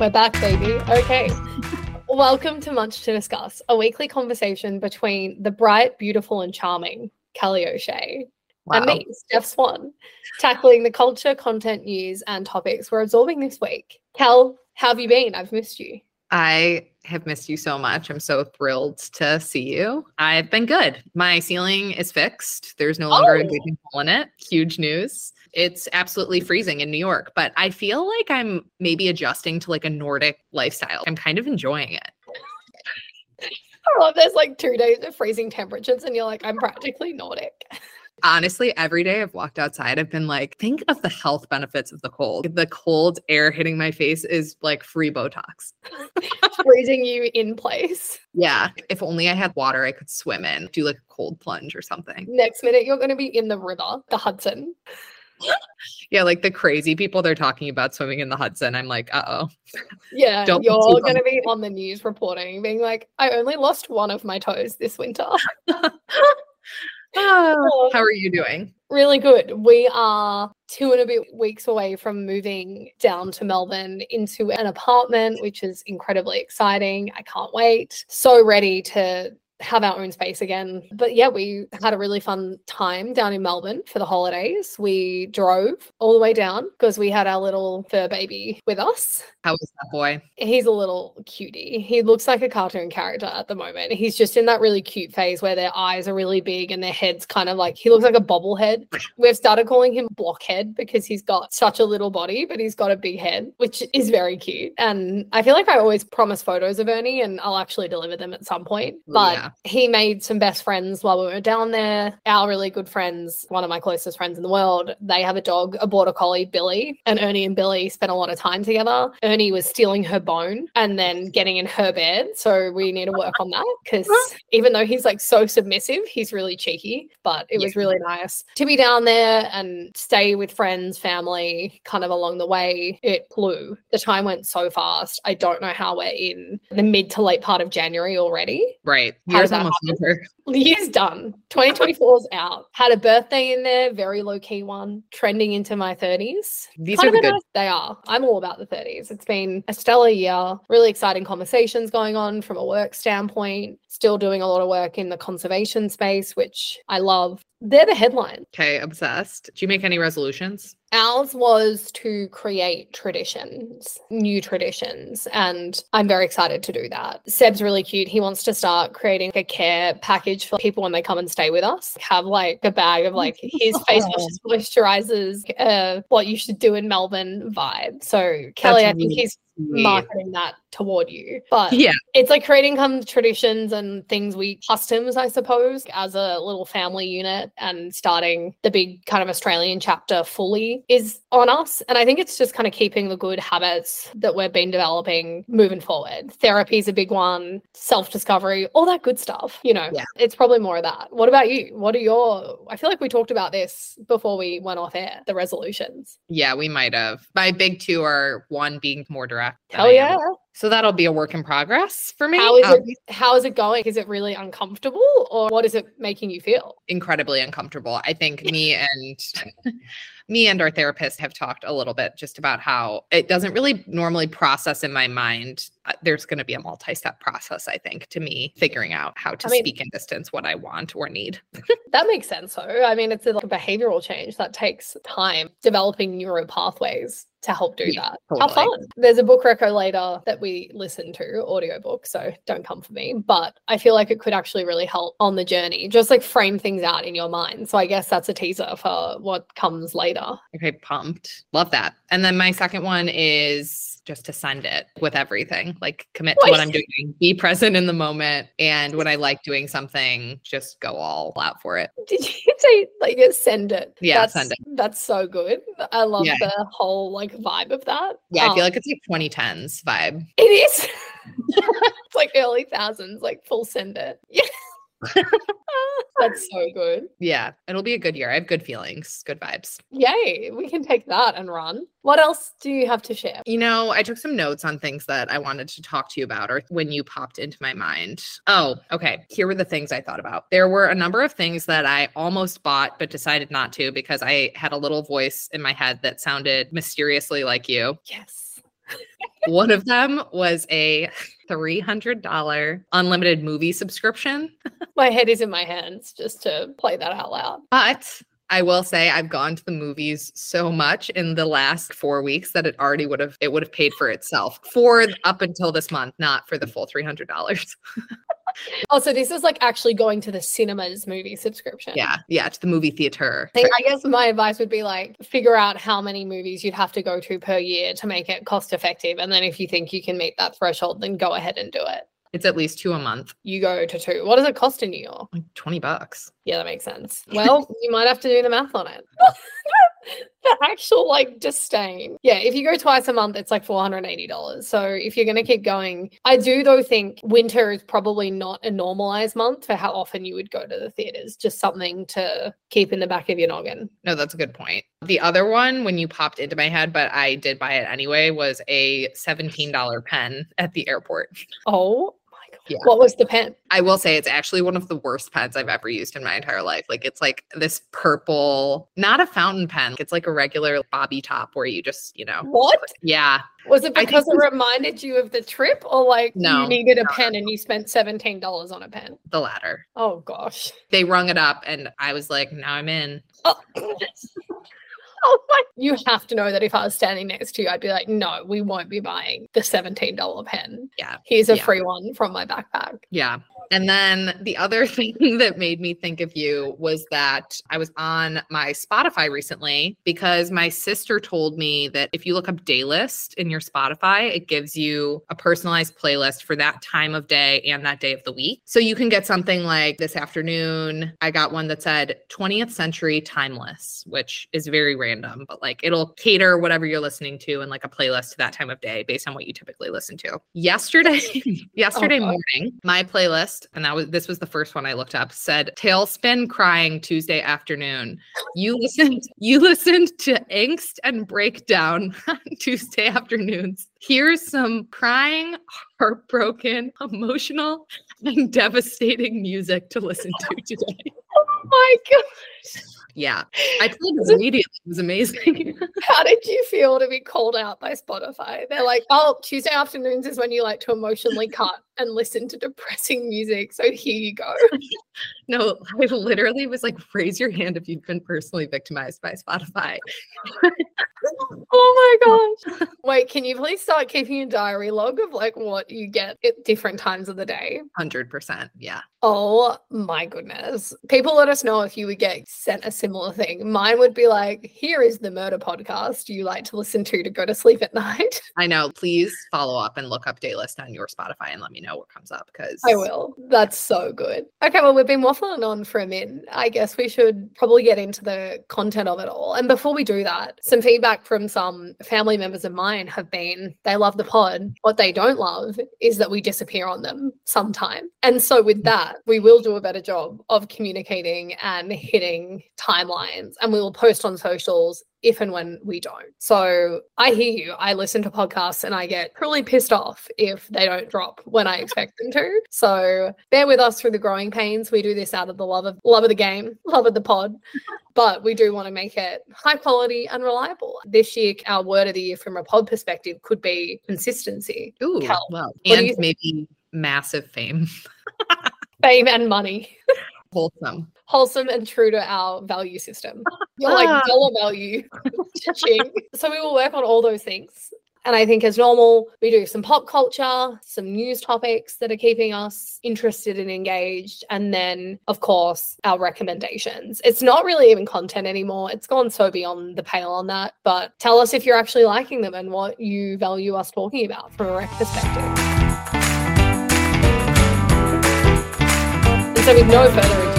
We're back, baby. Okay. Welcome to Much to Discuss, a weekly conversation between the bright, beautiful, and charming Kelly O'Shea and Wow. me, Steph Swan, tackling the culture, content, news, and topics we're absorbing this week. Kel, how have you been? I've missed you. I have missed you so much. I'm so thrilled to see you. I've been good. My ceiling is fixed. There's no longer a Oh. gaping hole in it. Huge news. It's absolutely freezing in New York, but I feel like I'm maybe adjusting to like a Nordic lifestyle. I'm kind of enjoying it. I love there's like two days of freezing temperatures, and you're like, I'm practically Nordic. Honestly, every day I've walked outside, I've been like, think of the health benefits of the cold. The cold air hitting my face is like free Botox. freezing you in place. Yeah. If only I had water I could swim in, do like a cold plunge or something. Next minute, you're going to be in the river, the Hudson. Yeah, like the crazy people they're talking about swimming in the Hudson. I'm like, uh oh. Yeah, Don't you're going to be on the news reporting, being like, I only lost one of my toes this winter. Oh. How are you doing? really good. We are two and a bit weeks away from moving down to Melbourne into an apartment, which is incredibly exciting. I can't wait. So ready to have our own space again. But yeah, we had a really fun time down in Melbourne for the holidays. We drove all the way down because we had our little fur baby with us. How is that boy? He's a little cutie. He looks like a cartoon character at the moment. He's just in that really cute phase where their eyes are really big and their head's kind of like he looks like a bobblehead. We've started calling him Blockhead because he's got such a little body, but he's got a big head, which is very cute. And I feel like I always promise photos of Ernie and I'll actually deliver them at some point. But yeah. He made some best friends while we were down there. Our really good friends, one of my closest friends in the world, they have a dog, a border collie, Billy. And Ernie and Billy spent a lot of time together. Ernie was stealing her bone and then getting in her bed. So we need to work on that because even though he's like so submissive, he's really cheeky. But it was really nice to be down there and stay with friends, family, kind of along the way. It flew. The time went so fast. I don't know how we're in the mid to late part of January already. Right. How Year's almost over. Year's done. 2024 is out. Had a birthday in there, very low key one, trending into my 30s. These Kind are the good. nice- They are. I'm all about the 30s. It's been a stellar year. Really exciting conversations going on from a work standpoint. Still doing a lot of work in the conservation space, which I love. They're the headlines. Okay, obsessed. Do you make any resolutions? Ours was to create traditions, new traditions, and I'm very excited to do that. Seb's really cute. He wants to start creating a care package for people when they come and stay with us. Have like a bag of like his face washes, moisturizers, uh, what you should do in Melbourne vibe. So Kelly, I think he's. Marketing that toward you. But Yeah. it's like creating some traditions and things we customs, I suppose, as a little family unit and starting the big kind of Australian chapter fully is on us. And I think it's just kind of keeping the good habits that we've been developing moving forward. Therapy is a big one, self discovery, all that good stuff. You know, Yeah. it's probably more of that. What about you? What are your, I feel like we talked about this before we went off air, the resolutions. Yeah, we might have. My big two are one being more direct. Hell yeah. am. So that'll be a work in progress for me. How is Um, it how is it going? Is it really uncomfortable or what is it making you feel? incredibly uncomfortable. I think me and me and our therapist have talked a little bit just about how it doesn't really normally process in my mind. Uh, There's going to be a multi-step process, I think, to me figuring out how to I mean- speak in distance what I want or need. That makes sense though. I mean it's a, like a behavioral change that takes time developing neural pathways to help do Yeah, that. How fun. There's a book reco later that we listen to, audiobook, so don't come for me. But I feel like it could actually really help on the journey. Just like frame things out in your mind. So I guess that's a teaser for what comes later. Okay, pumped. Love that. And then my second one is just to send it with everything, like commit to what I'm doing, be present in the moment. And when I like doing something, just go all out for it. Did you say like send it? Yeah, that's, send it. That's so good. I love Yeah. the whole like vibe of that. Yeah, I Um, feel like it's like 2010s vibe. It is. it's like early thousands, like full send it. Yeah. That's so good. Yeah, it'll be a good year. I have good feelings, good vibes. Yay. We can take that and run. What else do you have to share? You know, I took some notes on things that I wanted to talk to you about or when you popped into my mind. Oh, okay. Here were the things I thought about. There were a number of things that I almost bought but decided not to because I had a little voice in my head that sounded mysteriously like you. Yes. One of them was a $300 unlimited movie subscription. My head is in my hands just to play that out loud. But I will say I've gone to the movies so much in the last four weeks that it already would have it would have paid for itself for up until this month, not for the full three hundred dollars. Oh, so this is like actually going to the cinemas movie subscription. yeah, yeah, to the movie theater. I think- I guess my advice would be like figure out how many movies you'd have to go to per year to make it cost effective. And then if you think you can meet that threshold, then go ahead and do it. It's at least two a month, You go to two. What does it cost in New York? like twenty bucks. Yeah, that makes sense. Well, you might have to do the math on it. the actual like disdain. Yeah, if you go twice a month, it's like $480. So if you're going to keep going, I do though think winter is probably not a normalized month for how often you would go to the theaters. Just something to keep in the back of your noggin. No, that's a good point. The other one, when you popped into my head, but I did buy it anyway, was a $17 pen at the airport. Oh. Yeah. What was the pen? I will say it's actually one of the worst pens I've ever used in my entire life. Like it's like this purple, not a fountain pen. It's like a regular bobby top where you just, you know, What? yeah. Was it because it reminded you of the trip or like No, you needed a no, pen and you spent $17 on a pen? The latter. Oh gosh. They rung it up and I was like, now I'm in. Oh. Oh my! You have to know that if I was standing next to you, I'd be like, "No, we won't be buying the seventeen dollar pen. Yeah. Here's a Yeah. free one from my backpack." Yeah. And then the other thing that made me think of you was that I was on my Spotify recently because my sister told me that if you look up Daylist in your Spotify, it gives you a personalized playlist for that time of day and that day of the week. So you can get something like this afternoon, I got one that said 20th century timeless, which is very random, but like it'll cater whatever you're listening to and like a playlist to that time of day based on what you typically listen to. Yesterday, yesterday oh, God. morning, my playlist, and that was this was the first one I looked up, said tailspin crying Tuesday afternoon. You listened, you listened to angst and breakdown Tuesday afternoons. Here's some crying, heartbroken, emotional, and devastating music to listen to today. Oh my god! Yeah. I played immediately. It was amazing. How did you feel to be called out by Spotify? They're like, "Oh, Tuesday afternoons is when you like to emotionally cut and listen to depressing music." So here you go. no, I literally was like, raise your hand if you've been personally victimized by Spotify. Oh Oh my gosh! Wait, can you please start keeping a diary log of like what you get at different times of the day? 100%. Yeah. Oh my goodness. People let us know if you would get sent a similar thing. Mine would be like, here is the murder podcast you like to listen to to go to sleep at night. I know. Please follow up and look up Daylist on your Spotify and let me know what comes up because I will. That's so good. Okay, well, we've been waffling on for a minute. I guess we should probably get into the content of it all. And before we do that, some feedback from some family members of mine have been they love the pod. What they don't love is that we disappear on them sometime. And so, with mm. that, we will do a better job of communicating and hitting timelines. And we will post on socials if and when we don't. So I hear you. I listen to podcasts and I get really pissed off if they don't drop when I expect them to. So bear with us through the growing pains. We do this out of the love of love of the game, love of the pod. But we do want to make it high quality and reliable. This year, our word of the year from a pod perspective could be consistency, Ooh, Cal, well, and maybe massive fame. fame, and money. Wholesome. wholesome and true to our value system. You're like Ah. dollar value. So we will work on all those things. And I think, as normal, we do some pop culture, some news topics that are keeping us interested and engaged. And then, of course, our recommendations. It's not really even content anymore. It's gone so beyond the pale on that. But tell us if you're actually liking them and what you value us talking about from a rec perspective. So, with no further ado,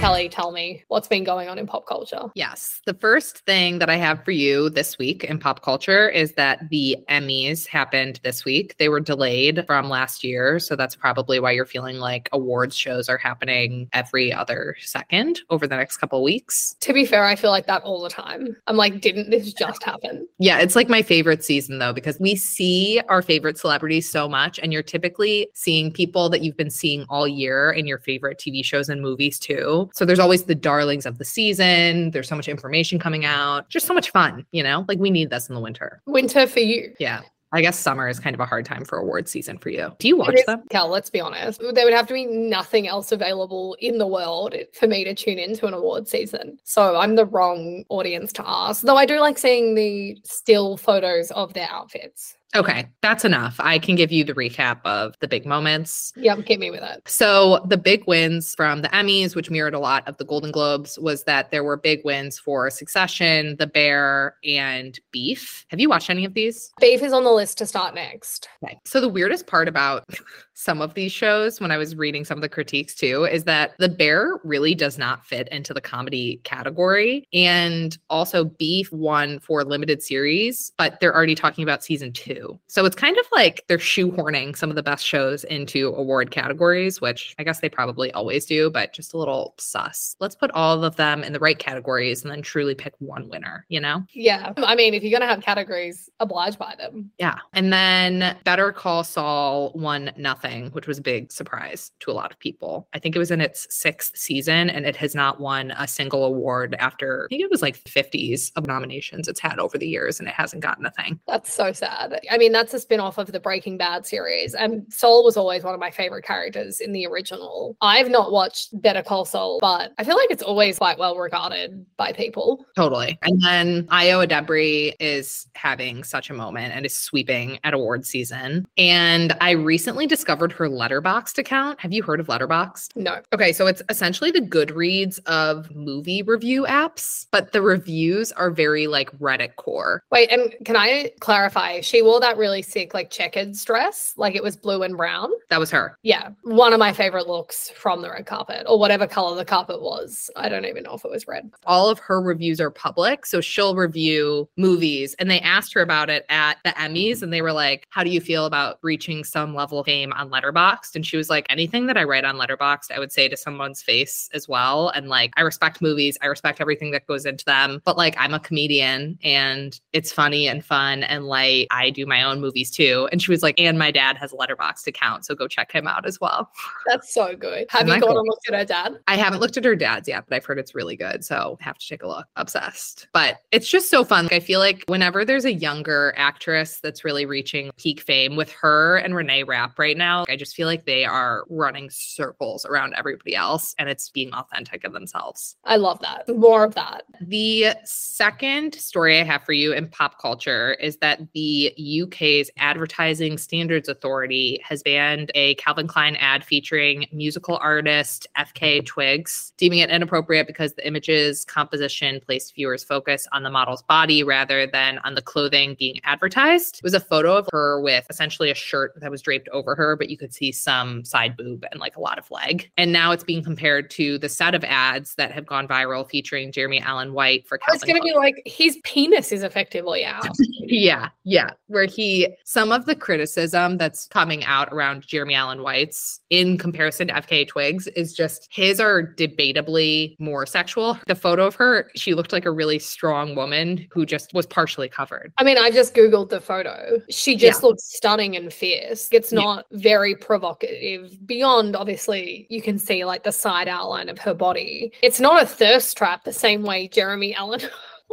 Kelly, tell me what's been going on in pop culture. Yes. The first thing that I have for you this week in pop culture is that the Emmys happened this week. They were delayed from last year. So that's probably why you're feeling like awards shows are happening every other second over the next couple weeks. To be fair, I feel like that all the time. I'm like, didn't this just happen? Yeah, it's like my favorite season though, because we see our favorite celebrities so much, and you're typically seeing people that you've been seeing all year in your favorite TV shows and movies too. So there's always the darlings of the season. There's so much information coming out, just so much fun, you know? Like we need this in the winter. Winter for you. Yeah. I guess summer is kind of a hard time for award season for you. Do you watch is- them? Cal, let's be honest. There would have to be nothing else available in the world for me to tune into an award season. So I'm the wrong audience to ask. Though I do like seeing the still photos of their outfits. Okay, that's enough. I can give you the recap of the big moments. Yep, get me with it. So, the big wins from the Emmys, which mirrored a lot of the Golden Globes, was that there were big wins for Succession, The Bear, and Beef. Have you watched any of these? Beef is on the list to start next. Okay. So the weirdest part about some of these shows, when I was reading some of the critiques too, is that The Bear really does not fit into the comedy category. And also, Beef won for limited series, but they're already talking about season two. So it's kind of like they're shoehorning some of the best shows into award categories, which I guess they probably always do, but just a little sus. Let's put all of them in the right categories and then truly pick one winner, you know? Yeah. I mean, if you're going to have categories, oblige by them. Yeah. And then Better Call Saul won nothing, which was a big surprise to a lot of people. I think it was in its sixth season and it has not won a single award after, I think it was like 50s of nominations it's had over the years and it hasn't gotten a thing. That's so sad. I mean, that's a spin off of the Breaking Bad series. And Saul was always one of my favorite characters in the original. I've not watched Better Call Saul, but I feel like it's always quite well regarded by people. Totally. And then Ayo Edebiri is having such a moment and is sweeping at award season. And I recently discovered her Letterboxd account. Have you heard of Letterboxd? No. Okay, so it's essentially the Goodreads of movie review apps, but the reviews are very like Reddit core. Wait, and can I clarify? She wore that really sick, like checkered dress, like it was blue and brown. That was her. Yeah, one of my favorite looks from the red carpet, or whatever color the carpet was. I don't even know if it was red. All of her reviews are public, so she'll review movies. And they asked her about it at the Emmys, and they were like, "How do you feel about reaching some level of fame on Letterboxd?" And she was like, "Anything that I write on Letterboxd, I would say to someone's face as well. And like, I respect movies, I respect everything that goes into them, but like, I'm a comedian, and it's funny and fun, and like, I do my own movies too." And she was like, "And my dad has a Letterboxd account, so go check him out as well." That's so good. Have Isn't you gone cool? and looked at her dad? I haven't looked at her dad's yet, but I've heard it's really good. So have to take a look. Obsessed. But it's just so fun. Like, I feel like whenever there's a younger actress that's really reaching peak fame with her and Renee Rapp right now, I just feel like they are running circles around everybody else and it's being authentic of themselves. I love that. More of that. The second story I have for you in pop culture is that the UK's Advertising Standards Authority has banned a Calvin Klein ad featuring musical artist FKA Twigs, deeming it inappropriate because the image's composition placed viewers' focus on the model's body rather than on the clothing being advertised. It was a photo of her with essentially a shirt that was draped over her, but you could see some side boob and like a lot of leg. And now it's being compared to the set of ads that have gone viral featuring Jeremy Allen White for It's going to be like his penis is effectively out. Yeah, yeah. Where he, some of the criticism that's coming out around Jeremy Allen White's in comparison to FKA Twigs is just his are debatably more sexual. The photo of her, she looked like a really strong woman who just was partially covered. I mean, I just Googled the photo. She just looks stunning and fierce. It's Yeah. not very provocative. Beyond, obviously, you can see like the side outline of her body. It's not a thirst trap the same way Jeremy Allen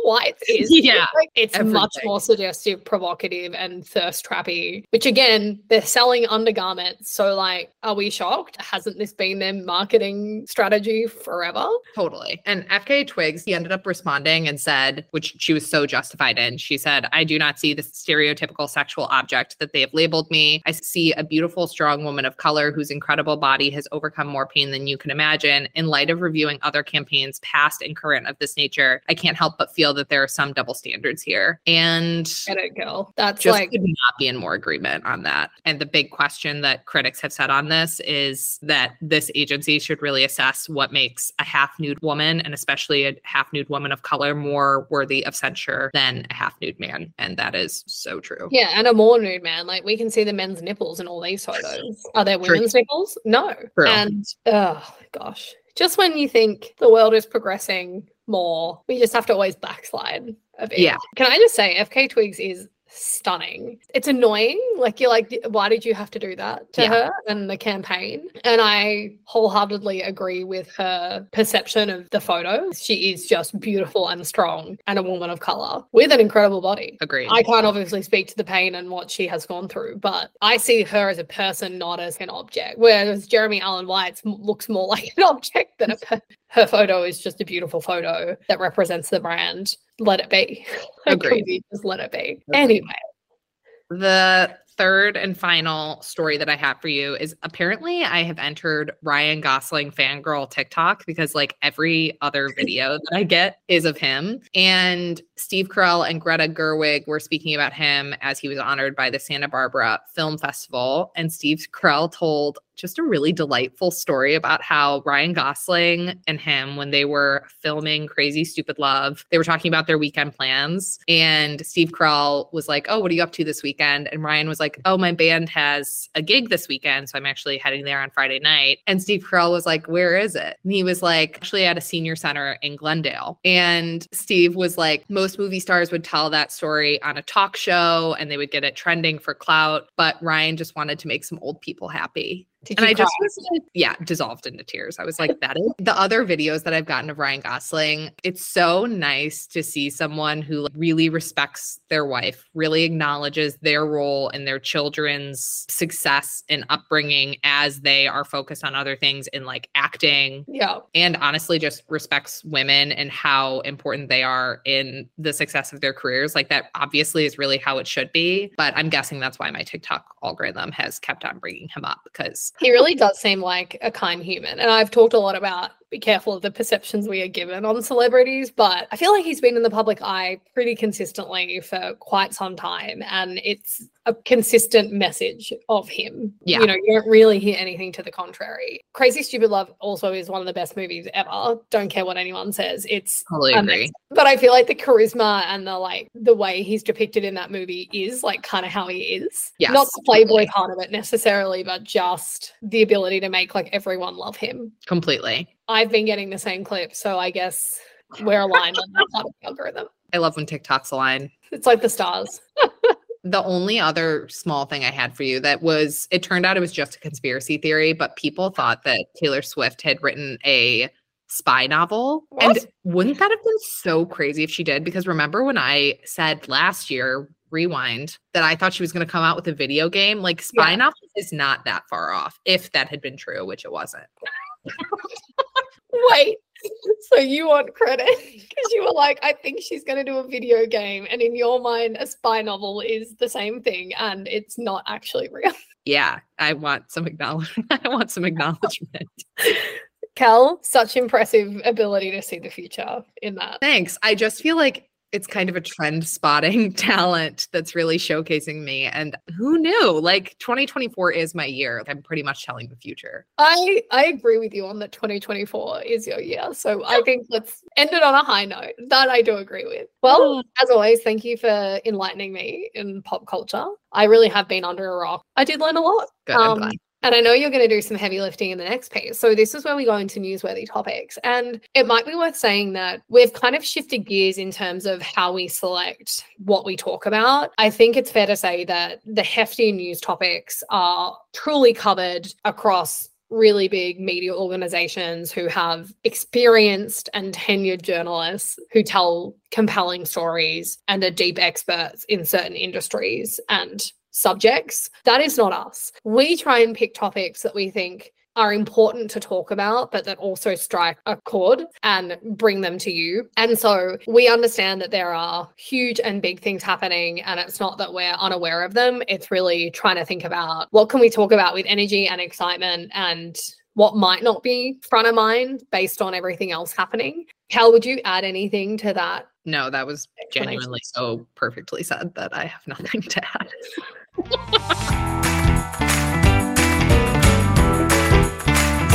White is. Yeah, Like, it's much more suggestive, provocative, and thirst trappy, which again, they're selling undergarments. So, like, are we shocked? Hasn't this been their marketing strategy forever? Totally. And FKA Twigs, he ended up responding and said, which she was so justified in, she said, I do not see the stereotypical sexual object that they have labeled me. I see a beautiful, strong woman of color whose incredible body has overcome more pain than you can imagine. In light of reviewing other campaigns, past and current of this nature, I can't help but feel that there are some double standards here. And Get it, girl. That's just like, could not be in more agreement on that. And the big question that critics have said on this is that this agency should really assess what makes a half nude woman and especially a half nude woman of color more worthy of censure than a half nude man. And that is so true. Yeah, and a more nude man. Like we can see the men's nipples in all these photos. Are there True. women's nipples? No. True. And oh gosh. Just when you think the world is progressing more, we just have to always backslide a bit. Yeah. Can I just say FKA Twigs is stunning. It's annoying. Like you're like, why did you have to do that to Yeah. her and the campaign? And I wholeheartedly agree with her perception of the photo. She is just beautiful and strong and a woman of color with an incredible body. Agreed. I can't obviously speak to the pain and what she has gone through, but I see her as a person, not as an object. Whereas Jeremy Allen White looks more like an object than a per- her photo is just a beautiful photo that represents the brand. Let it be. Like, Agreed. Kobe, Just let it be. Agreed. Anyway, The third and final story that I have for you is apparently I have entered Ryan Gosling fangirl TikTok because like every other video that I get is of him. And Steve Carell and Greta Gerwig were speaking about him as he was honored by the Santa Barbara Film Festival. And Steve Carell told just a really delightful story about how Ryan Gosling and him, when they were filming Crazy Stupid Love, they were talking about their weekend plans. And Steve Carell was like, Oh, what are you up to this weekend? And Ryan was like, Oh, my band has a gig this weekend. So I'm actually heading there on Friday night. And Steve Carell was like, Where is it? And he was like, Actually, at a senior center in Glendale. And Steve was like, Most movie stars would tell that story on a talk show and they would get it trending for clout. But Ryan just wanted to make some old people happy. Did And I just was like, yeah, dissolved into tears. I was like, that is the other videos that I've gotten of Ryan Gosling. It's so nice to see someone who really respects their wife, really acknowledges their role in their children's success and upbringing as they are focused on other things in like acting yeah. and honestly just respects women and how important they are in the success of their careers. Like that obviously is really how it should be. But I'm guessing that's why my TikTok algorithm has kept on bringing him up because He really does seem like a kind human. And I've talked a lot about be careful of the perceptions we are given on celebrities, but I feel like he's been in the public eye pretty consistently for quite some time. And it's a consistent message of him. Yeah. You know, you don't really hear anything to the contrary. Crazy Stupid Love also is one of the best movies ever. Don't care what anyone says. It's totally agree. But I feel like the charisma and the like the way he's depicted in that movie is like kind of how he is. Yes, Not the playboy totally. part of it necessarily, but just the ability to make like everyone love him. Completely. I've been getting the same clip, so I guess we're aligned on the algorithm. I love when TikTok's align. It's like the stars. The only other small thing I had for you that was, it turned out it was just a conspiracy theory, but people thought that Taylor Swift had written a spy novel. What? And wouldn't that have been so crazy if she did? Because remember when I said last year, rewind, that I thought she was going to come out with a video game? Like, spy Yeah. novel is not that far off, if that had been true, which it wasn't. Wait. So you want credit because you were like, I think she's going to do a video game, and in your mind, a spy novel is the same thing, and it's not actually real. Yeah, I want some acknowledgement. I want some acknowledgement. Cal, such impressive ability to see the future in that. Thanks. I just feel like it's kind of a trend spotting talent that's really showcasing me. And who knew? Like 2024 is my year. I'm pretty much telling the future. I I agree with you on that 2024 is your year. So I think let's end it on a high note. That I do agree with. Well, as always, thank you for enlightening me in pop culture. I really have been under a rock. I did learn a lot. Good. Um. And I know you're going to do some heavy lifting in the next piece. So, this is where we go into newsworthy topics. And it might be worth saying that we've kind of shifted gears in terms of how we select what we talk about. I think it's fair to say that the hefty news topics are truly covered across really big media organizations who have experienced and tenured journalists who tell compelling stories and are deep experts in certain industries and subjects. That is not us. We try and pick topics that we think are important to talk about, but that also strike a chord and bring them to you. And so we understand that there are huge and big things happening, and it's not that we're unaware of them. It's really trying to think about what can we talk about with energy and excitement and what might not be front of mind based on everything else happening. Cal, would you add anything to that? No, that was genuinely so perfectly said that I have nothing to add.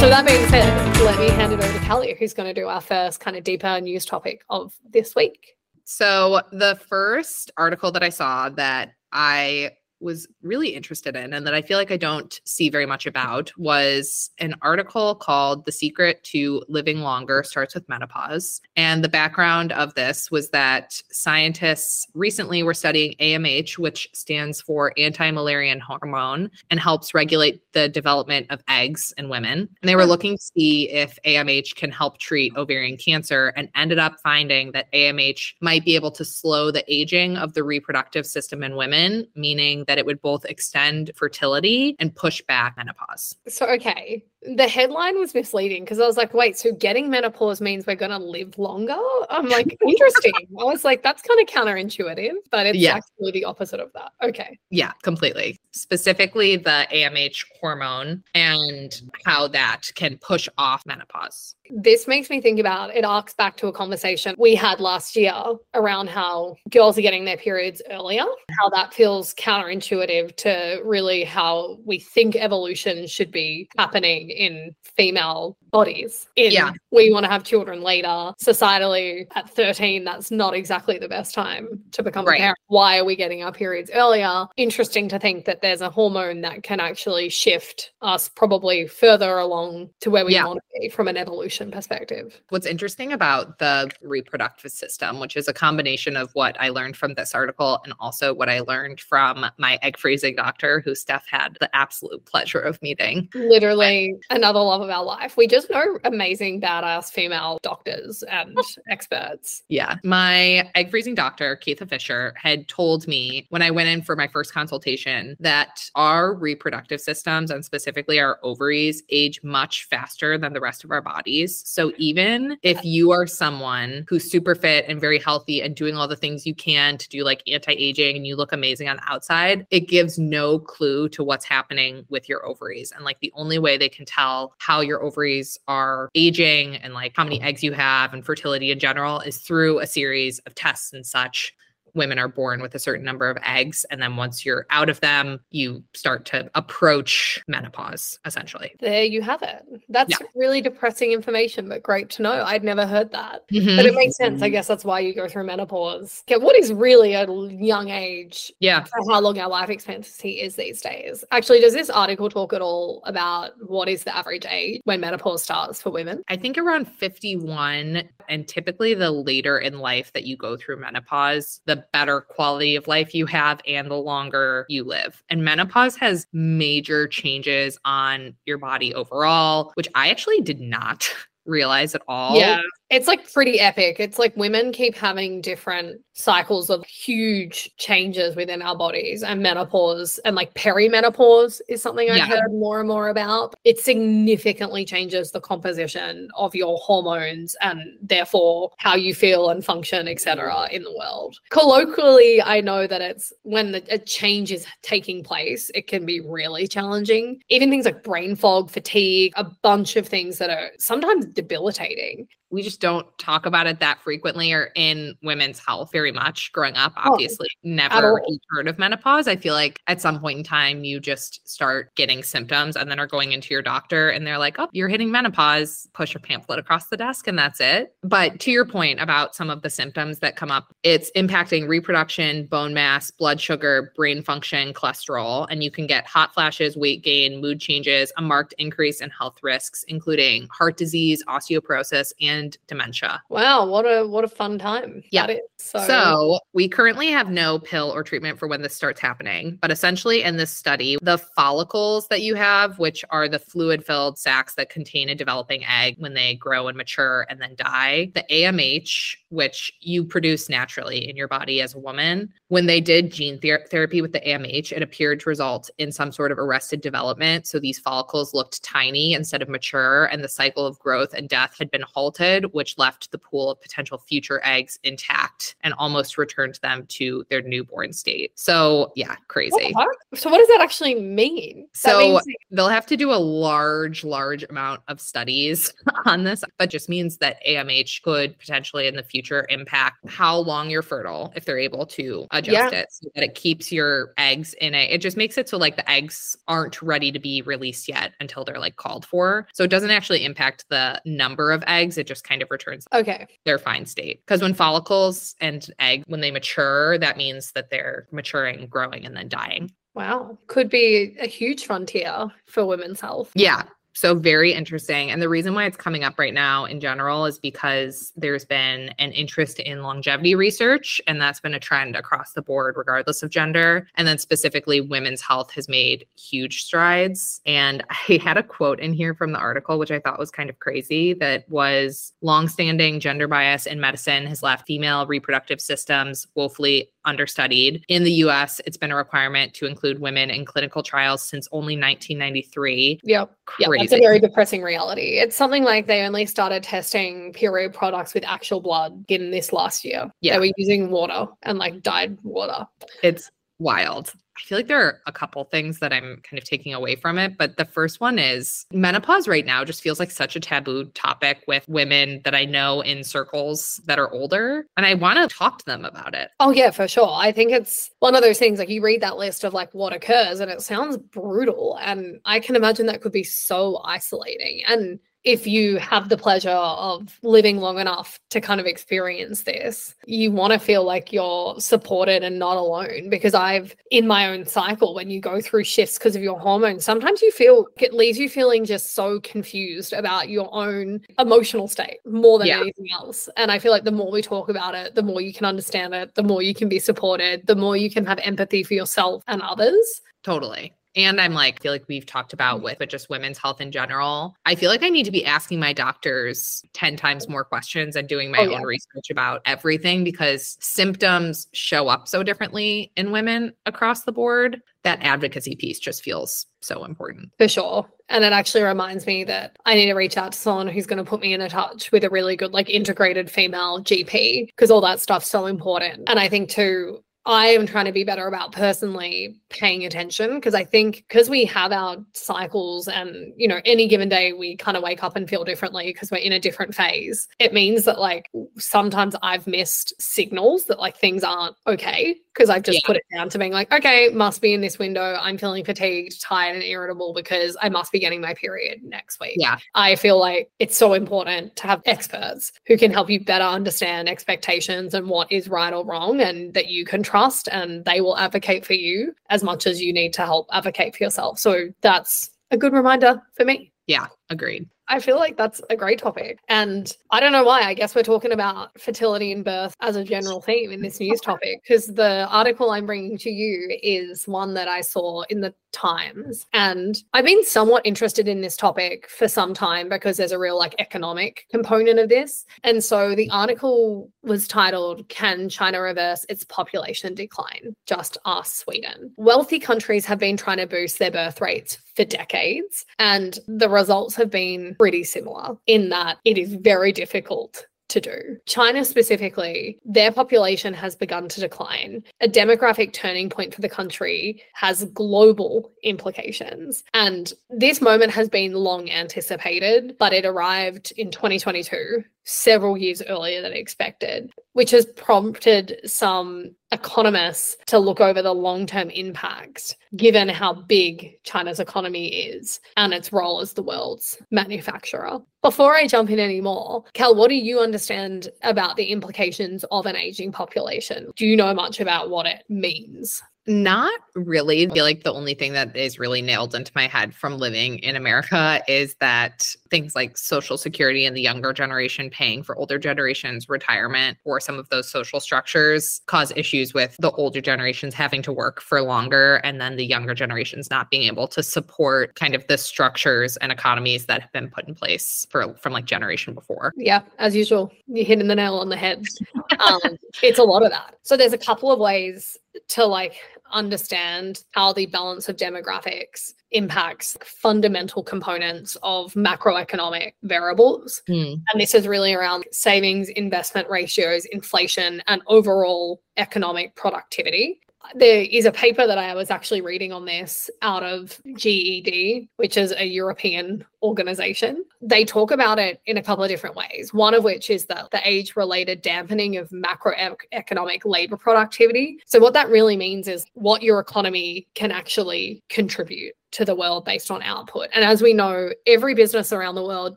So that being said, let me hand it over to Kelly, who's going to do our first kind of deeper news topic of this week. So, the first article that I saw that I was really interested in and that I feel like I don't see very much about was an article called The Secret to Living Longer Starts with Menopause. And the background of this was that scientists recently were studying AMH, which stands for anti Müllerian hormone and helps regulate the development of eggs in women. And they were hmm. looking to see if AMH can help treat ovarian cancer and ended up finding that AMH might be able to slow the aging of the reproductive system in women, meaning that it would both extend fertility and push back menopause. So, okay, the headline was misleading because I was like, wait, so getting menopause means we're going to live longer? I'm like, interesting. I was like, that's kind of counterintuitive, but it's yeah. actually the opposite of that. Okay. Yeah, completely. Specifically, the AMH hormone and how that can push off menopause. This makes me think about it, arcs back to a conversation we had last year around how girls are getting their periods earlier, how that feels counterintuitive to really how we think evolution should be happening in female bodies. In yeah. we want to have children later. Societally, at 13, that's not exactly the best time to become right. a parent. Why are we getting our periods earlier? Interesting to think that there's a hormone that can actually shift us probably further along to where we yeah. want to be from an evolution perspective. What's interesting about the reproductive system, which is a combination of what I learned from this article and also what I learned from my egg freezing doctor, who Steph had the absolute pleasure of meeting. Literally another love of our life. We just know amazing, badass female doctors and experts. Yeah. My egg freezing doctor, Keitha Fisher, had told me when I went in for my first consultation that our reproductive systems and specifically our ovaries age much faster than the rest of our bodies. So even if you are someone who's super fit and very healthy and doing all the things you can to do like anti aging and you look amazing on the outside, it gives no clue to what's happening with your ovaries. And like the only way they can tell how your ovaries are aging and like how many eggs you have and fertility in general is through a series of tests and such women are born with a certain number of eggs. And then once you're out of them, you start to approach menopause, essentially. There you have it. That's yeah. really depressing information, but great to know. I'd never heard that. Mm-hmm. But it makes sense. I guess that's why you go through menopause. Okay, what is really a young age? Yeah. For how long our life expectancy is these days. Actually, does this article talk at all about what is the average age when menopause starts for women? I think around 51. And typically, the later in life that you go through menopause, the better quality of life you have and the longer you live. And menopause has major changes on your body overall, which I actually did not realize at all. Yeah. It's like pretty epic. It's like women keep having different cycles of huge changes within our bodies and menopause and like perimenopause is something I've yeah. heard more and more about. It significantly changes the composition of your hormones and therefore how you feel and function, etc. in the world. Colloquially, I know that it's when the, a change is taking place, it can be really challenging. Even things like brain fog, fatigue, a bunch of things that are sometimes debilitating we just don't talk about it that frequently or in women's health very much growing up oh, obviously oh, never heard of menopause. I feel like at some point in time you just start getting symptoms and then are going into your doctor and they're like oh you're hitting menopause. Push a pamphlet across the desk and that's it. But to your point about some of the symptoms that come up it's impacting reproduction bone mass blood sugar brain function cholesterol and you can get hot flashes weight gain mood changes a marked increase in health risks including heart disease osteoporosis and and dementia. Wow, what a what a fun time. Yeah. So. so we currently have no pill or treatment for when this starts happening, but essentially in this study, the follicles that you have, which are the fluid-filled sacs that contain a developing egg when they grow and mature and then die, the AMH, which you produce naturally in your body as a woman, when they did gene ther- therapy with the AMH, it appeared to result in some sort of arrested development. So these follicles looked tiny instead of mature, and the cycle of growth and death had been halted which left the pool of potential future eggs intact and almost returned them to their newborn state. So, yeah, crazy. What so, what does that actually mean? so, means- they'll have to do a large, large amount of studies on this. That just means that AMH could potentially in the future impact how long you're fertile if they're able to adjust yeah. it so that it keeps your eggs in a, it just makes it so like the eggs aren't ready to be released yet until they're like called for. So, it doesn't actually impact the number of eggs. It just kind of returns okay their fine state because when follicles and egg when they mature that means that they're maturing growing and then dying Wow. Could be a huge frontier for women's health. Yeah. So very interesting. And the reason why it's coming up right now in general is because there's been an interest in longevity research, and that's been a trend across the board, regardless of gender. And then specifically, women's health has made huge strides. And I had a quote in here from the article, which I thought was kind of crazy, that was longstanding gender bias in medicine has left female reproductive systems woefully understudied. In the US, it's been a requirement to include women in clinical trials since only 1993. Yep. Yep. That's a very depressing reality. It's something like they only started testing period products with actual blood in this last year. Yeah. They were using water and like dyed water. It's wild. I feel like there are a couple things that I'm kind of taking away from it. But the first one is menopause right now just feels like such a taboo topic with women that I know in circles that are older. And I want to talk to them about it. Oh, yeah, for sure. I think it's one of those things like you read that list of like what occurs and it sounds brutal. And I can imagine that could be so isolating. And if you have the pleasure of living long enough to kind of experience this, you want to feel like you're supported and not alone. Because I've, in my own cycle, when you go through shifts because of your hormones, sometimes you feel it leaves you feeling just so confused about your own emotional state more than yeah. anything else. And I feel like the more we talk about it, the more you can understand it, the more you can be supported, the more you can have empathy for yourself and others. Totally. And I'm like, feel like we've talked about mm. with, but just women's health in general. I feel like I need to be asking my doctors 10 times more questions and doing my oh, own yeah. research about everything because symptoms show up so differently in women across the board. That advocacy piece just feels so important. For sure. And it actually reminds me that I need to reach out to someone who's going to put me in a touch with a really good, like, integrated female GP because all that stuff's so important. And I think, too, I am trying to be better about personally paying attention because I think because we have our cycles and you know any given day we kind of wake up and feel differently because we're in a different phase. It means that like sometimes I've missed signals that like things aren't okay because I've just yeah. put it down to being like okay, must be in this window. I'm feeling fatigued, tired and irritable because I must be getting my period next week. Yeah. I feel like it's so important to have experts who can help you better understand expectations and what is right or wrong and that you can trust and they will advocate for you as much as you need to help advocate for yourself. So that's a good reminder for me. Yeah, agreed. I feel like that's a great topic. And I don't know why. I guess we're talking about fertility and birth as a general theme in this news topic because the article I'm bringing to you is one that I saw in the Times. And I've been somewhat interested in this topic for some time because there's a real like economic component of this. And so the article was titled Can China Reverse Its Population Decline? Just Ask Sweden. Wealthy countries have been trying to boost their birth rates for decades, and the results have been pretty similar in that it is very difficult to do. China specifically, their population has begun to decline. A demographic turning point for the country has global implications. And this moment has been long anticipated, but it arrived in 2022 several years earlier than expected, which has prompted some economists to look over the long term impacts, given how big China's economy is and its role as the world's manufacturer. Before I jump in anymore, Cal, what do you understand about the implications of an aging population? Do you know much about what it means? Not really. I feel like the only thing that is really nailed into my head from living in America is that things like Social Security and the younger generation paying for older generations' retirement or some of those social structures cause issues with the older generations having to work for longer and then the younger generations not being able to support kind of the structures and economies that have been put in place for from like generation before. Yeah, as usual, you're hitting the nail on the head. Um, it's a lot of that. So there's a couple of ways to like understand how the balance of demographics impacts fundamental components of macroeconomic variables. Mm. And this is really around savings, investment ratios, inflation, and overall economic productivity. There is a paper that I was actually reading on this out of GED, which is a European organization. They talk about it in a couple of different ways. One of which is the, the age related dampening of macroeconomic labor productivity. So, what that really means is what your economy can actually contribute to the world based on output. And as we know, every business around the world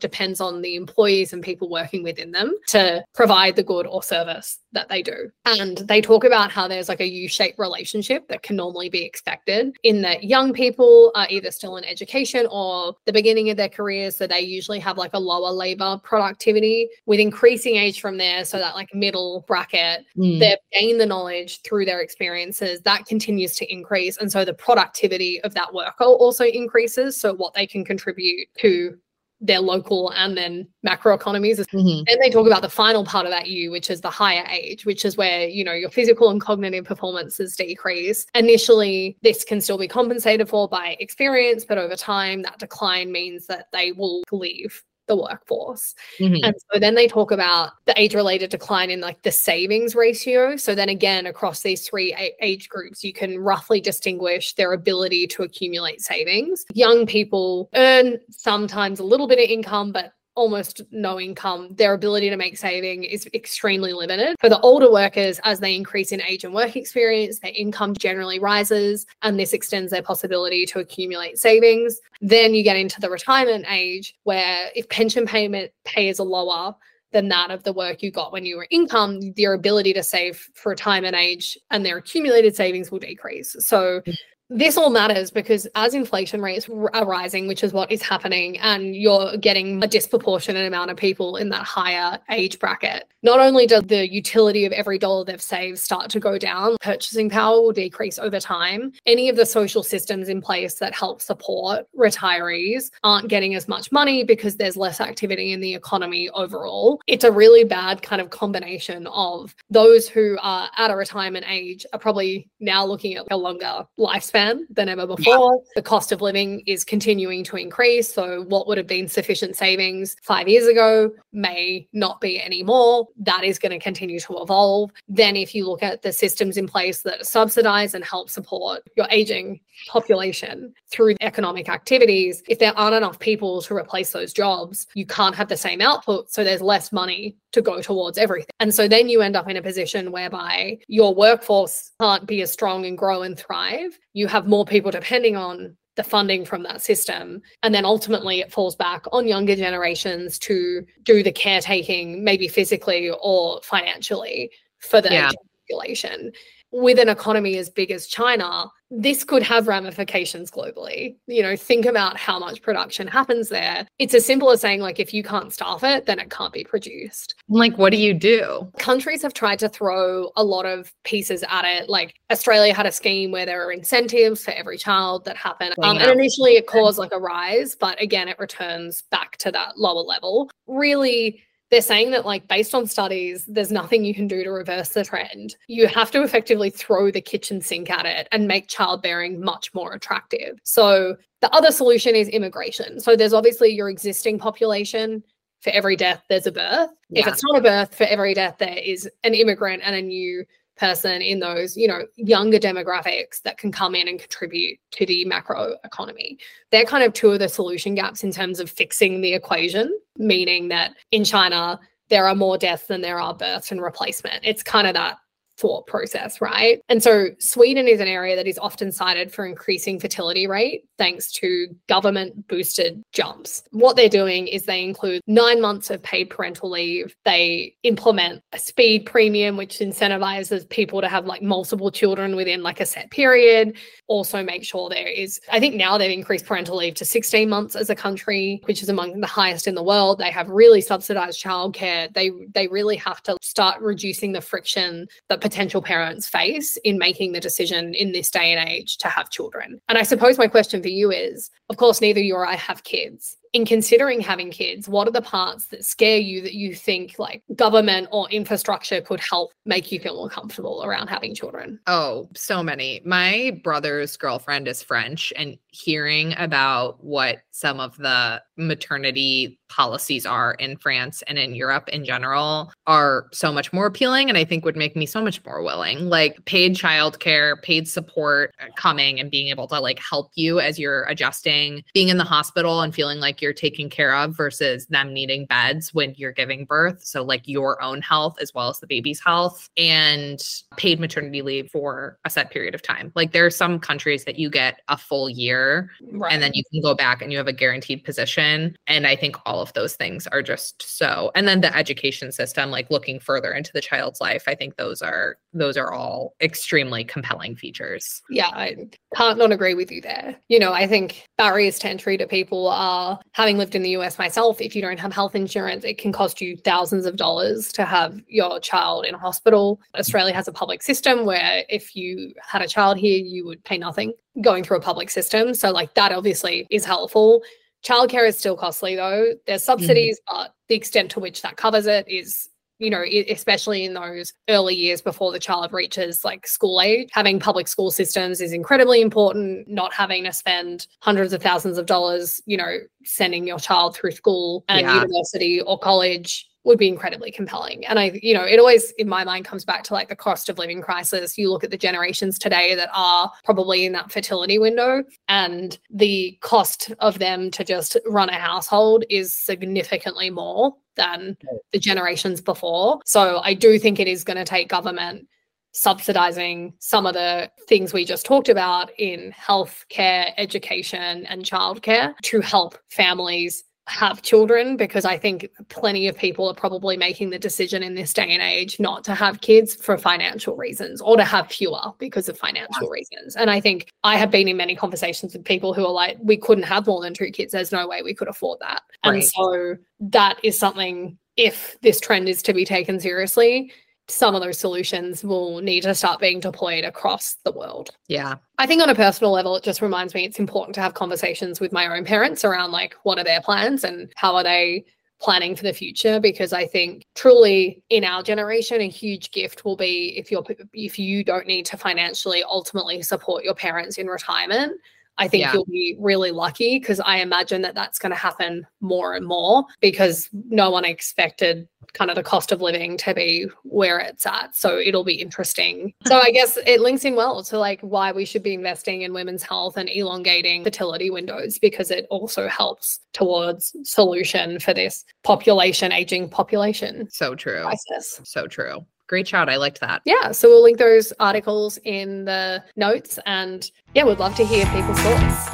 depends on the employees and people working within them to provide the good or service that they do. And they talk about how there's like a U shaped relationship that can normally be expected in that young people are either still in education or the beginning of their careers. So they usually have like a lower labor productivity with increasing age from there. So that like middle bracket, mm. they've gained the knowledge through their experiences that continues to increase. And so the productivity of that worker also increases. So what they can contribute to their local and then macro economies. Mm-hmm. And they talk about the final part of that U, which is the higher age, which is where, you know, your physical and cognitive performances decrease. Initially, this can still be compensated for by experience, but over time, that decline means that they will leave the workforce. Mm-hmm. And so then they talk about the age related decline in like the savings ratio. So then again, across these three age groups, you can roughly distinguish their ability to accumulate savings. Young people earn sometimes a little bit of income, but almost no income, their ability to make saving is extremely limited. For the older workers, as they increase in age and work experience, their income generally rises, and this extends their possibility to accumulate savings. Then you get into the retirement age, where if pension payment pay is lower, than that of the work you got when you were income, your ability to save for retirement age and their accumulated savings will decrease. So mm. This all matters because as inflation rates are rising, which is what is happening, and you're getting a disproportionate amount of people in that higher age bracket, not only does the utility of every dollar they've saved start to go down, purchasing power will decrease over time. Any of the social systems in place that help support retirees aren't getting as much money because there's less activity in the economy overall. It's a really bad kind of combination of those who are at a retirement age are probably now looking at a longer lifespan than ever before. Yeah. The cost of living is continuing to increase. So, what would have been sufficient savings five years ago may not be anymore. That is going to continue to evolve. Then, if you look at the systems in place that subsidize and help support your aging population through economic activities, if there aren't enough people to replace those jobs, you can't have the same output. So, there's less money to go towards everything. And so then you end up in a position whereby your workforce can't be as strong and grow and thrive. You have more people depending on the funding from that system. And then ultimately it falls back on younger generations to do the caretaking, maybe physically or financially for the yeah. population with an economy as big as China, this could have ramifications globally. You know, think about how much production happens there. It's as simple as saying, like, if you can't staff it, then it can't be produced. Like, what do you do? Countries have tried to throw a lot of pieces at it. Like, Australia had a scheme where there were incentives for every child that happened. Um, and initially it caused like a rise, but again, it returns back to that lower level. Really, they're saying that like based on studies there's nothing you can do to reverse the trend. You have to effectively throw the kitchen sink at it and make childbearing much more attractive. So the other solution is immigration. So there's obviously your existing population. For every death there's a birth. Yeah. if it's not a birth for every death there is an immigrant and a new person in those you know younger demographics that can come in and contribute to the macro economy. They're kind of two of the solution gaps in terms of fixing the equation meaning that in china there are more deaths than there are births and replacement. It's kind of that thought process, right? And so Sweden is an area that is often cited for increasing fertility rate thanks to government boosted jumps. What they're doing is they include nine months of paid parental leave. They implement a speed premium, which incentivizes people to have like multiple children within like a set period. Also, make sure there is, I think now they've increased parental leave to 16 months as a country, which is among the highest in the world. They have really subsidized childcare. They they really have to start reducing the friction that potential parents face in making the decision in this day and age to have children. And I suppose my question for you is of course, neither you or I have kids in considering having kids, what are the parts that scare you that you think like government or infrastructure could help make you feel more comfortable around having children? Oh, so many. My brother's girlfriend is French, and hearing about what some of the maternity policies are in France and in Europe in general are so much more appealing and I think would make me so much more willing. Like paid childcare, paid support uh, coming and being able to like help you as you're adjusting, being in the hospital and feeling like you're taken care of versus them needing beds when you're giving birth. So, like your own health as well as the baby's health, and paid maternity leave for a set period of time. Like, there are some countries that you get a full year Right. and then you can go back and you have a guaranteed position. And I think all of those things are just so. And then the education system, like looking further into the child's life, I think those are those are all extremely compelling features. yeah, I can't not agree with you there. You know, I think barriers to entry to people are having lived in the US myself, if you don't have health insurance, it can cost you thousands of dollars to have your child in a hospital. Australia has a public system where if you had a child here, you would pay nothing going through a public system. So, like, that obviously is helpful. Childcare is still costly though. There's mm-hmm. subsidies, but the extent to which that covers it is you know, especially in those early years before the child reaches like school age, having public school systems is incredibly important. Not having to spend hundreds of thousands of dollars, you know, sending your child through school and Yeah. university or college would be incredibly compelling. And I, you know, it always in my mind comes back to like the cost of living crisis. You look at the generations today that are probably in that fertility window and the cost of them to just run a household is significantly more than the generations before. So I do think it is going to take government subsidizing some of the things we just talked about in healthcare, education, and childcare to help families have children because I think plenty of people are probably making the decision in this day and age not to have kids for financial reasons or to have fewer because of financial reasons. And I think I have been in many conversations with people who are like, we couldn't have more than two kids. There's no way we could afford that. And so that is something, if this trend is to be taken seriously, some of those solutions will need to start being deployed across the world. Yeah. I think on a personal level, it just reminds me it's important to have conversations with my own parents around like what are their plans and how are they planning for the future because I think truly in our generation a huge gift will be if you're if you don't need to financially ultimately support your parents in retirement I think Yeah. you'll be really lucky because I imagine that that's going to happen more and more because no one expected kind of the cost of living to be where it's at. So it'll be interesting. So I guess it links in well to like why we should be investing in women's health and elongating fertility windows because it also helps towards solution for this population aging population So true. crisis. So true. Great shout. I liked that. Yeah, so we'll link those articles in the notes and yeah, we'd love to hear people's thoughts.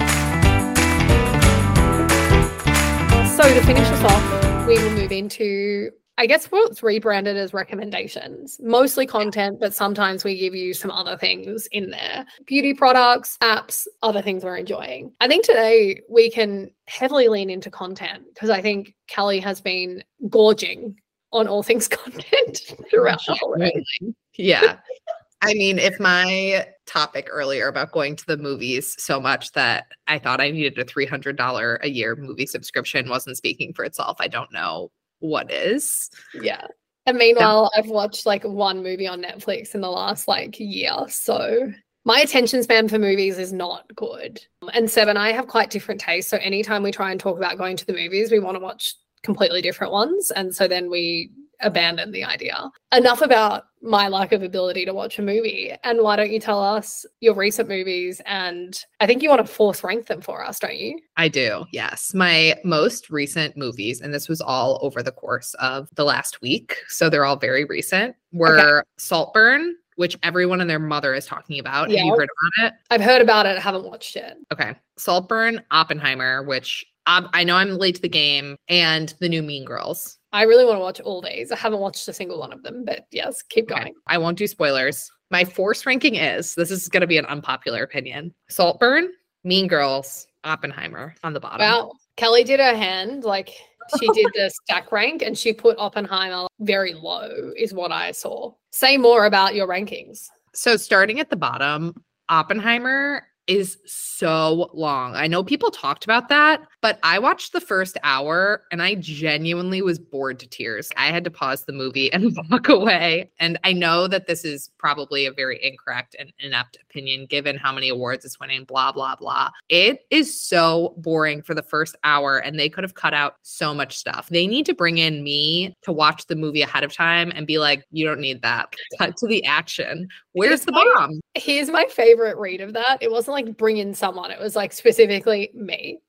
So to finish us off, we will move into I guess what's rebranded as recommendations, mostly content, but sometimes we give you some other things in there beauty products, apps, other things we're enjoying. I think today we can heavily lean into content because I think Kelly has been gorging on all things content throughout the holiday. Yeah. I mean, if my topic earlier about going to the movies so much that I thought I needed a $300 a year movie subscription wasn't speaking for itself, I don't know what is. Yeah. And meanwhile, I've watched like one movie on Netflix in the last like year. So my attention span for movies is not good. And Seb and I have quite different tastes. So anytime we try and talk about going to the movies, we want to watch completely different ones. And so then we abandon the idea. Enough about my lack of ability to watch a movie. And why don't you tell us your recent movies? And I think you want to force rank them for us, don't you? I do. Yes. My most recent movies, and this was all over the course of the last week. So they're all very recent, were Saltburn, which everyone and their mother is talking about. Have you heard about it? I've heard about it, I haven't watched it. Okay. Saltburn, Oppenheimer, which um, I know I'm late to the game, and the new Mean Girls. I really want to watch all these. I haven't watched a single one of them, but yes, keep Okay, going. I won't do spoilers. My force ranking is this is going to be an unpopular opinion Saltburn, Mean Girls, Oppenheimer on the bottom. Wow. Kelly did her hand, like she did the stack rank and she put Oppenheimer very low, is what I saw. Say more about your rankings. So starting at the bottom, Oppenheimer is so long. I know people talked about that, but I watched the first hour and I genuinely was bored to tears. I had to pause the movie and walk away. And I know that this is probably a very incorrect and inept opinion given how many awards it's winning, blah, blah, blah. It is so boring for the first hour and they could have cut out so much stuff. They need to bring in me to watch the movie ahead of time and be like, you don't need that. Cut to the action. Where's the bomb? Here's my favorite read of that. It wasn't like bring in someone, it was like specifically me.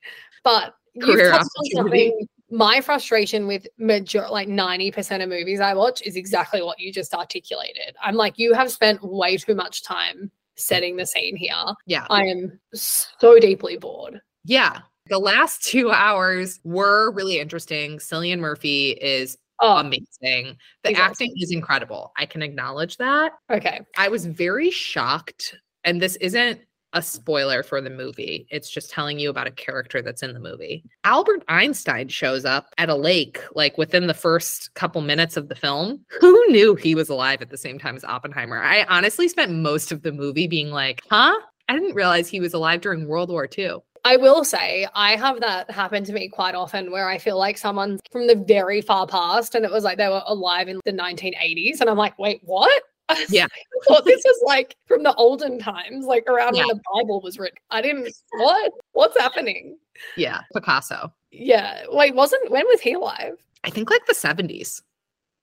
But you've touched on something. My frustration with major like 90% of movies I watch is exactly what you just articulated. I'm like, you have spent way too much time setting the scene here. Yeah. I am so deeply bored. Yeah. The last two hours were really interesting. Cillian Murphy is Oh, amazing. The acting is incredible. I can acknowledge that. okay. I was very shocked, and this isn't a spoiler for the movie. It's just telling you about a character that's in the movie. Albert Einstein shows up at a lake, like within the first couple minutes of the film. Who knew he was alive at the same time as Oppenheimer? I honestly spent most of the movie being like, huh? I didn't realize he was alive during World War II. I will say I have that happen to me quite often where I feel like someone's from the very far past and it was like they were alive in the 1980s. And I'm like, wait, what? Yeah. I thought this was like from the olden times, like around Yeah. when the Bible was written. I didn't, what? What's happening? Yeah, Picasso. Yeah. Wait, wasn't, when was he alive? I think like the 70s.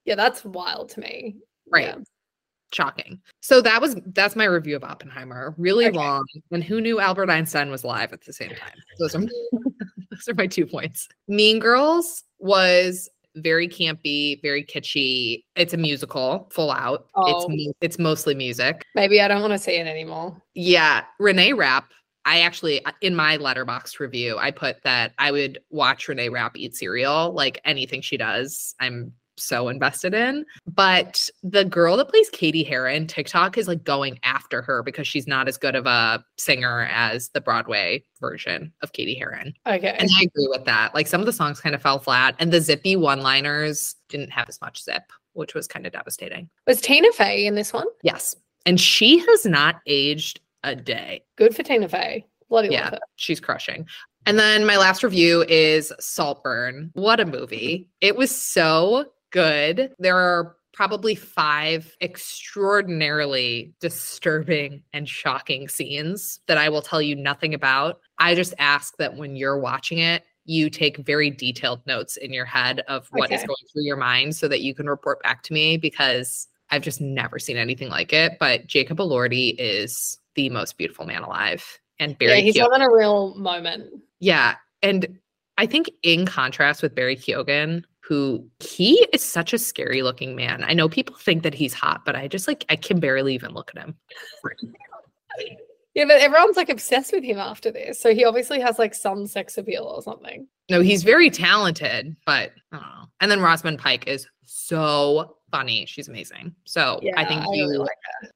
Yeah, that's wild to me. Right. Yeah. Shocking. So that was that's my review of Oppenheimer. Really Okay. long. And who knew Albert Einstein was alive at the same time? Those are those are my two points. Mean Girls was very campy, very kitschy. It's a musical, full out. It's Oh. mu- it's mostly music. Maybe I don't want to see it anymore. Yeah, Renee Rapp. I actually uh, in my Letterboxd review, I put that I would watch Renee Rapp eat cereal, like anything she does. I'm so invested in. But the girl that plays Cady Heron, TikTok is like going after her because she's not as good of a singer as the Broadway version of Cady Heron. Okay. And I agree with that. Like some of the songs kind of fell flat and the zippy one-liners didn't have as much zip, which was kind of devastating. was Tina Fey in this one? Yes. And she has not aged a day. Good for Tina Fey. Bloody Yeah. she's crushing. And then my last review is Saltburn. What a movie. It was so good. There are probably five extraordinarily disturbing and shocking scenes that I will tell you nothing about. I just ask that when you're watching it, you take very detailed notes in your head of what is Okay. going through your mind so that you can report back to me because I've just never seen anything like it. But Jacob Elordi is the most beautiful man alive and Barry yeah, he's Keoghan- having a real moment. yeah. And I think in contrast with Barry Keoghan, who he is such a scary looking man. I know people think that he's hot, but I just like I can barely even look at him. Yeah, but everyone's like obsessed with him after this. So he obviously has like some sex appeal or something. No, he's very talented, but I don't know. And then Rosamund Pike is so funny. She's amazing. So I think really you like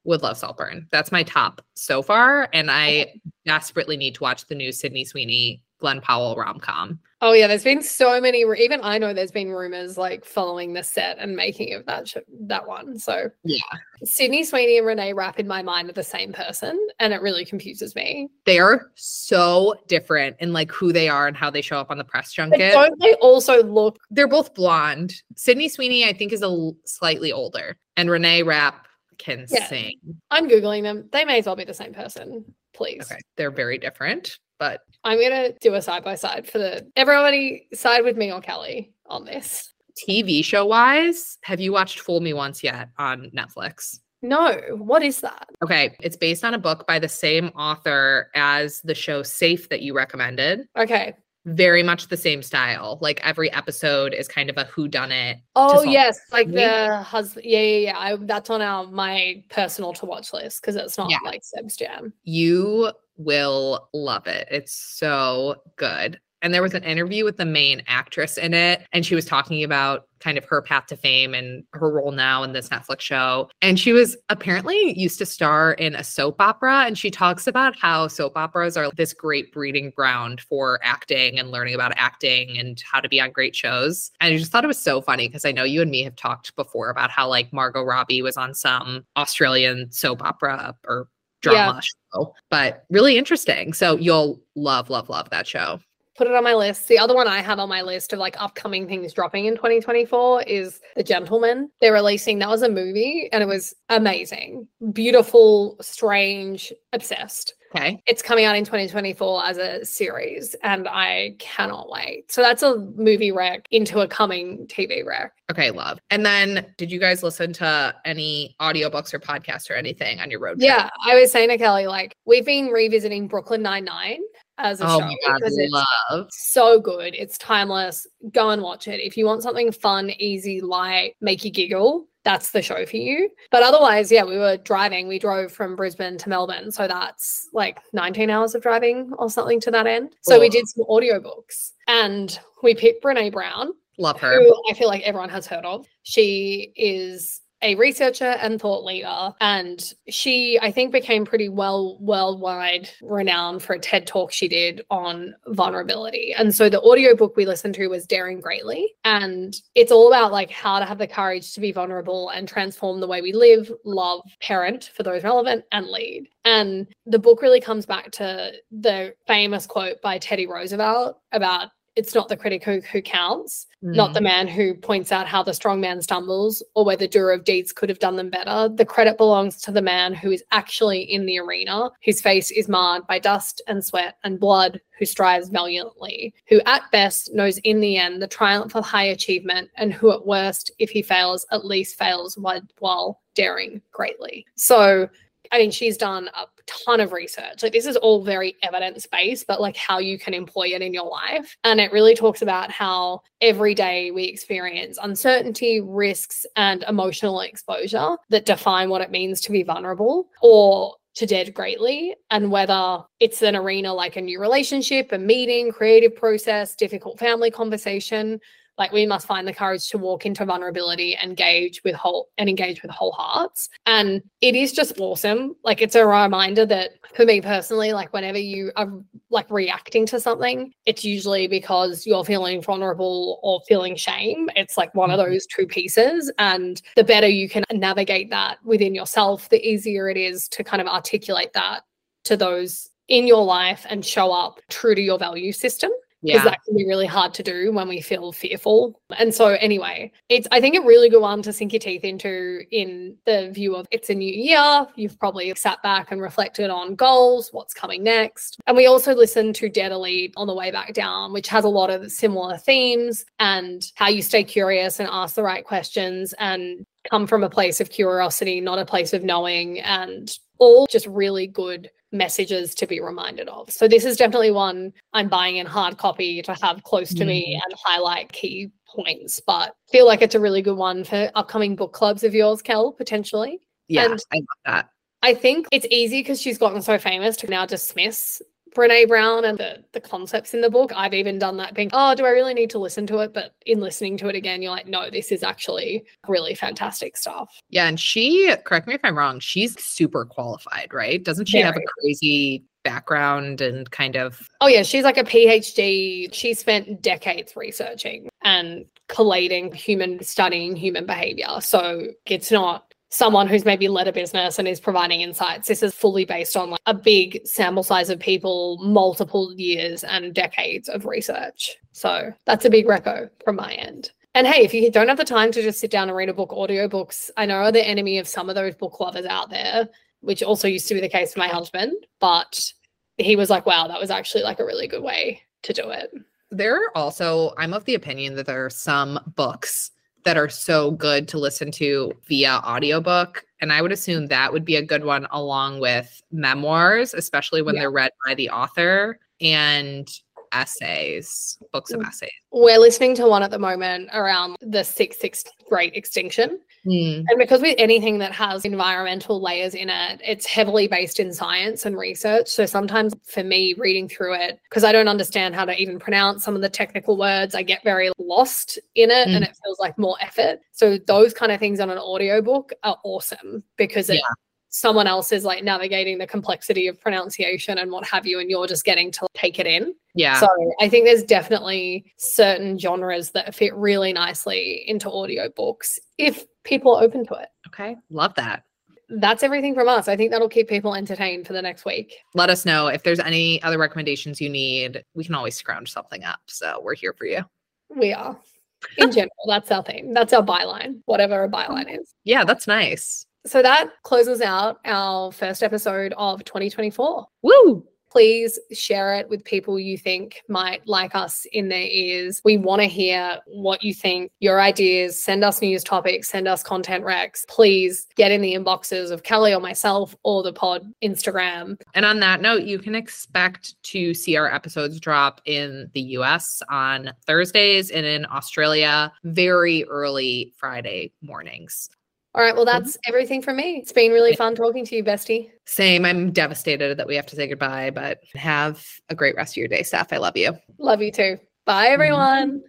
would love Saltburn. That's my top so far. And I desperately need to watch the new Sydney Sweeney Glenn Powell rom com. Oh yeah, there's been so many. Even I know there's been rumors like following the set and making of that sh- that one. So Yeah. Sydney Sweeney and Renee Rapp in my mind are the same person, and it really confuses me. They are so different in like who they are and how they show up on the press But junket. don't they also look? They're both blonde. Sydney Sweeney, I think, is a l- slightly older, and Renee Rapp can Yeah. sing. I'm googling them. They may as well be the same person. Please, Okay, they're very different, but I'm gonna do a side by side for the everybody. Side with me or Kelly on this. TV show wise, have you watched Fool Me Once yet on Netflix? No, what is that? Okay, it's based on a book by the same author as the show Safe that you recommended. Okay. Very much the same style. Like every episode is kind of a who done it. Oh yes, like mystery. the husband. Yeah, yeah, yeah. I, that's on our my personal to watch list because it's not Yeah. like Seb's jam. You will love it. It's so good. And there was an interview with the main actress in it, and she was talking about kind of her path to fame and her role now in this Netflix show. And she was apparently used to star in a soap opera, and she talks about how soap operas are this great breeding ground for acting and learning about acting and how to be on great shows. And I just thought it was so funny because I know you and me have talked before about how like Margot Robbie was on some Australian soap opera or Yeah. drama show, but really interesting. So you'll love, love, love that show. Put it on my list. The other one I have on my list of like upcoming things dropping in 2024 is The Gentlemen. They're releasing that was a movie and it was amazing, beautiful, strange, obsessed. Okay. It's coming out in 2024 as a series, and I cannot wait. So that's a movie rec into a coming TV rec. Okay, love. And then did you guys listen to any audiobooks or podcasts or anything on your road trip? Yeah, I was saying to Kelly, like, we've been revisiting Brooklyn Nine-Nine, as a Oh show god, love. so good. It's timeless. Go and watch it. If you want something fun, easy, light, make you giggle, that's the show for you. But otherwise, yeah, we were driving. We drove from Brisbane to Melbourne. So that's like 19 hours of driving or something to that end. So we did some audiobooks and we picked Brené Brown, Love her. who I feel like everyone has heard of. She is a researcher and thought leader. And she i think became pretty well worldwide renowned for a ted talk she did on vulnerability. And so the audiobook we listened to was daring greatly. And it's all about like how to have the courage to be vulnerable and transform the way we live love parent for those relevant and lead. And the book really comes back to the famous quote by teddy roosevelt about it's not the critic who, who counts not the mm. man who points out how the strong man stumbles or where the doer of deeds could have done them better. The credit belongs to the man who is actually in the arena, whose face is marred by dust and sweat and blood, who strives valiantly, who at best knows in the end the triumph of high achievement, and who at worst, if he fails, at least fails while, while daring greatly. So, I mean, she's done a ton of research. Like, this is all very evidence based, but like how you can employ it in your life. And it really talks about how every day we experience uncertainty, risks, and emotional exposure that define what it means to be vulnerable or to dead greatly and whether it's an arena like a new relationship a meeting creative process difficult family conversation like we must find the courage to walk into vulnerability and engage with whole and engage with whole hearts. And it is just awesome. Like it's a reminder that for me personally like whenever you are like reacting to something it's usually because you're feeling vulnerable or feeling shame. It's like one of Mhm. those two pieces. And the better you can navigate that within yourself the easier it is to kind of articulate that to those in your life and show up true to your value system because Yeah. that can be really hard to do when we feel fearful. And so, anyway, it's I think a really good one to sink your teeth into in the view of it's a new year. You've probably sat back and reflected on goals, what's coming next. And we also listened to Dare to Lead on the way back down, which has a lot of similar themes and how you stay curious and ask the right questions and come from a place of curiosity, not a place of knowing, and all just really good messages to be reminded of. So this is definitely one I'm buying in hard copy to have close to me mm. and highlight key points. But feel like it's a really good one for upcoming book clubs of yours, Kel, potentially. Yeah. and- I love that. I think it's easy because she's gotten so famous to now dismiss Brené Brown and the, the concepts in the book. I've even done that being, oh, do I really need to listen to it? But in listening to it again, you're like, no, this is actually really fantastic stuff. Yeah. And she, correct me if I'm wrong, she's super qualified, right? Doesn't she have a crazy background and kind of Oh yeah, she's like a PhD. She spent decades researching and collating human studying human behavior. So it's not someone who's maybe led a business and is providing insights. This is fully based on like a big sample size of people, multiple years and decades of research. So that's a big reco from my end. And hey, if you don't have the time to just sit down and read a book, audiobooks, I know are the enemy of some of those book lovers out there, which also used to be the case for my husband, but he was like, wow, that was actually like a really good way to do it. there are also i'm of the opinion that there are some books that are so good to listen to via audiobook and i would assume that would be a good one along with memoirs especially when Yeah. they're read by the author and essays books of Mm. essays We're listening to one at the moment around the sixth, sixth great extinction. Mm, And because with anything that has environmental layers in it, it's heavily based in science and research. So sometimes for me, reading through it, because I don't understand how to even pronounce some of the technical words, I get very lost in it and it feels like more effort. So those kind of things on an audiobook are awesome because it, Yeah. someone else is like navigating the complexity of pronunciation and what have you, and you're just getting to take it in. Yeah So I think there's definitely certain genres that fit really nicely into audiobooks if people are open to it. okay love that That's everything from us. I think that'll keep people entertained for the next week. let us know if there's any other recommendations you need we can always scrounge something up so we're here for you We are. In general, that's our theme. That's our byline, whatever a byline mm. is. yeah that's nice So that closes out our first episode of 2024. woo please share it with people you think might like us in their ears. We want to hear what you think, your ideas. Send us news topics, send us content recs. Please get in the inboxes of Kelly or myself or the pod Instagram. And on that note, you can expect to see our episodes drop in the US on Thursdays and in Australia very early Friday mornings. All right. Well, mm-hmm. that's everything from me. It's been really fun talking to you, bestie. Same. I'm devastated that we have to say goodbye, but have a great rest of your day, Steph. I love you. Love you too. Bye, mm-hmm. everyone.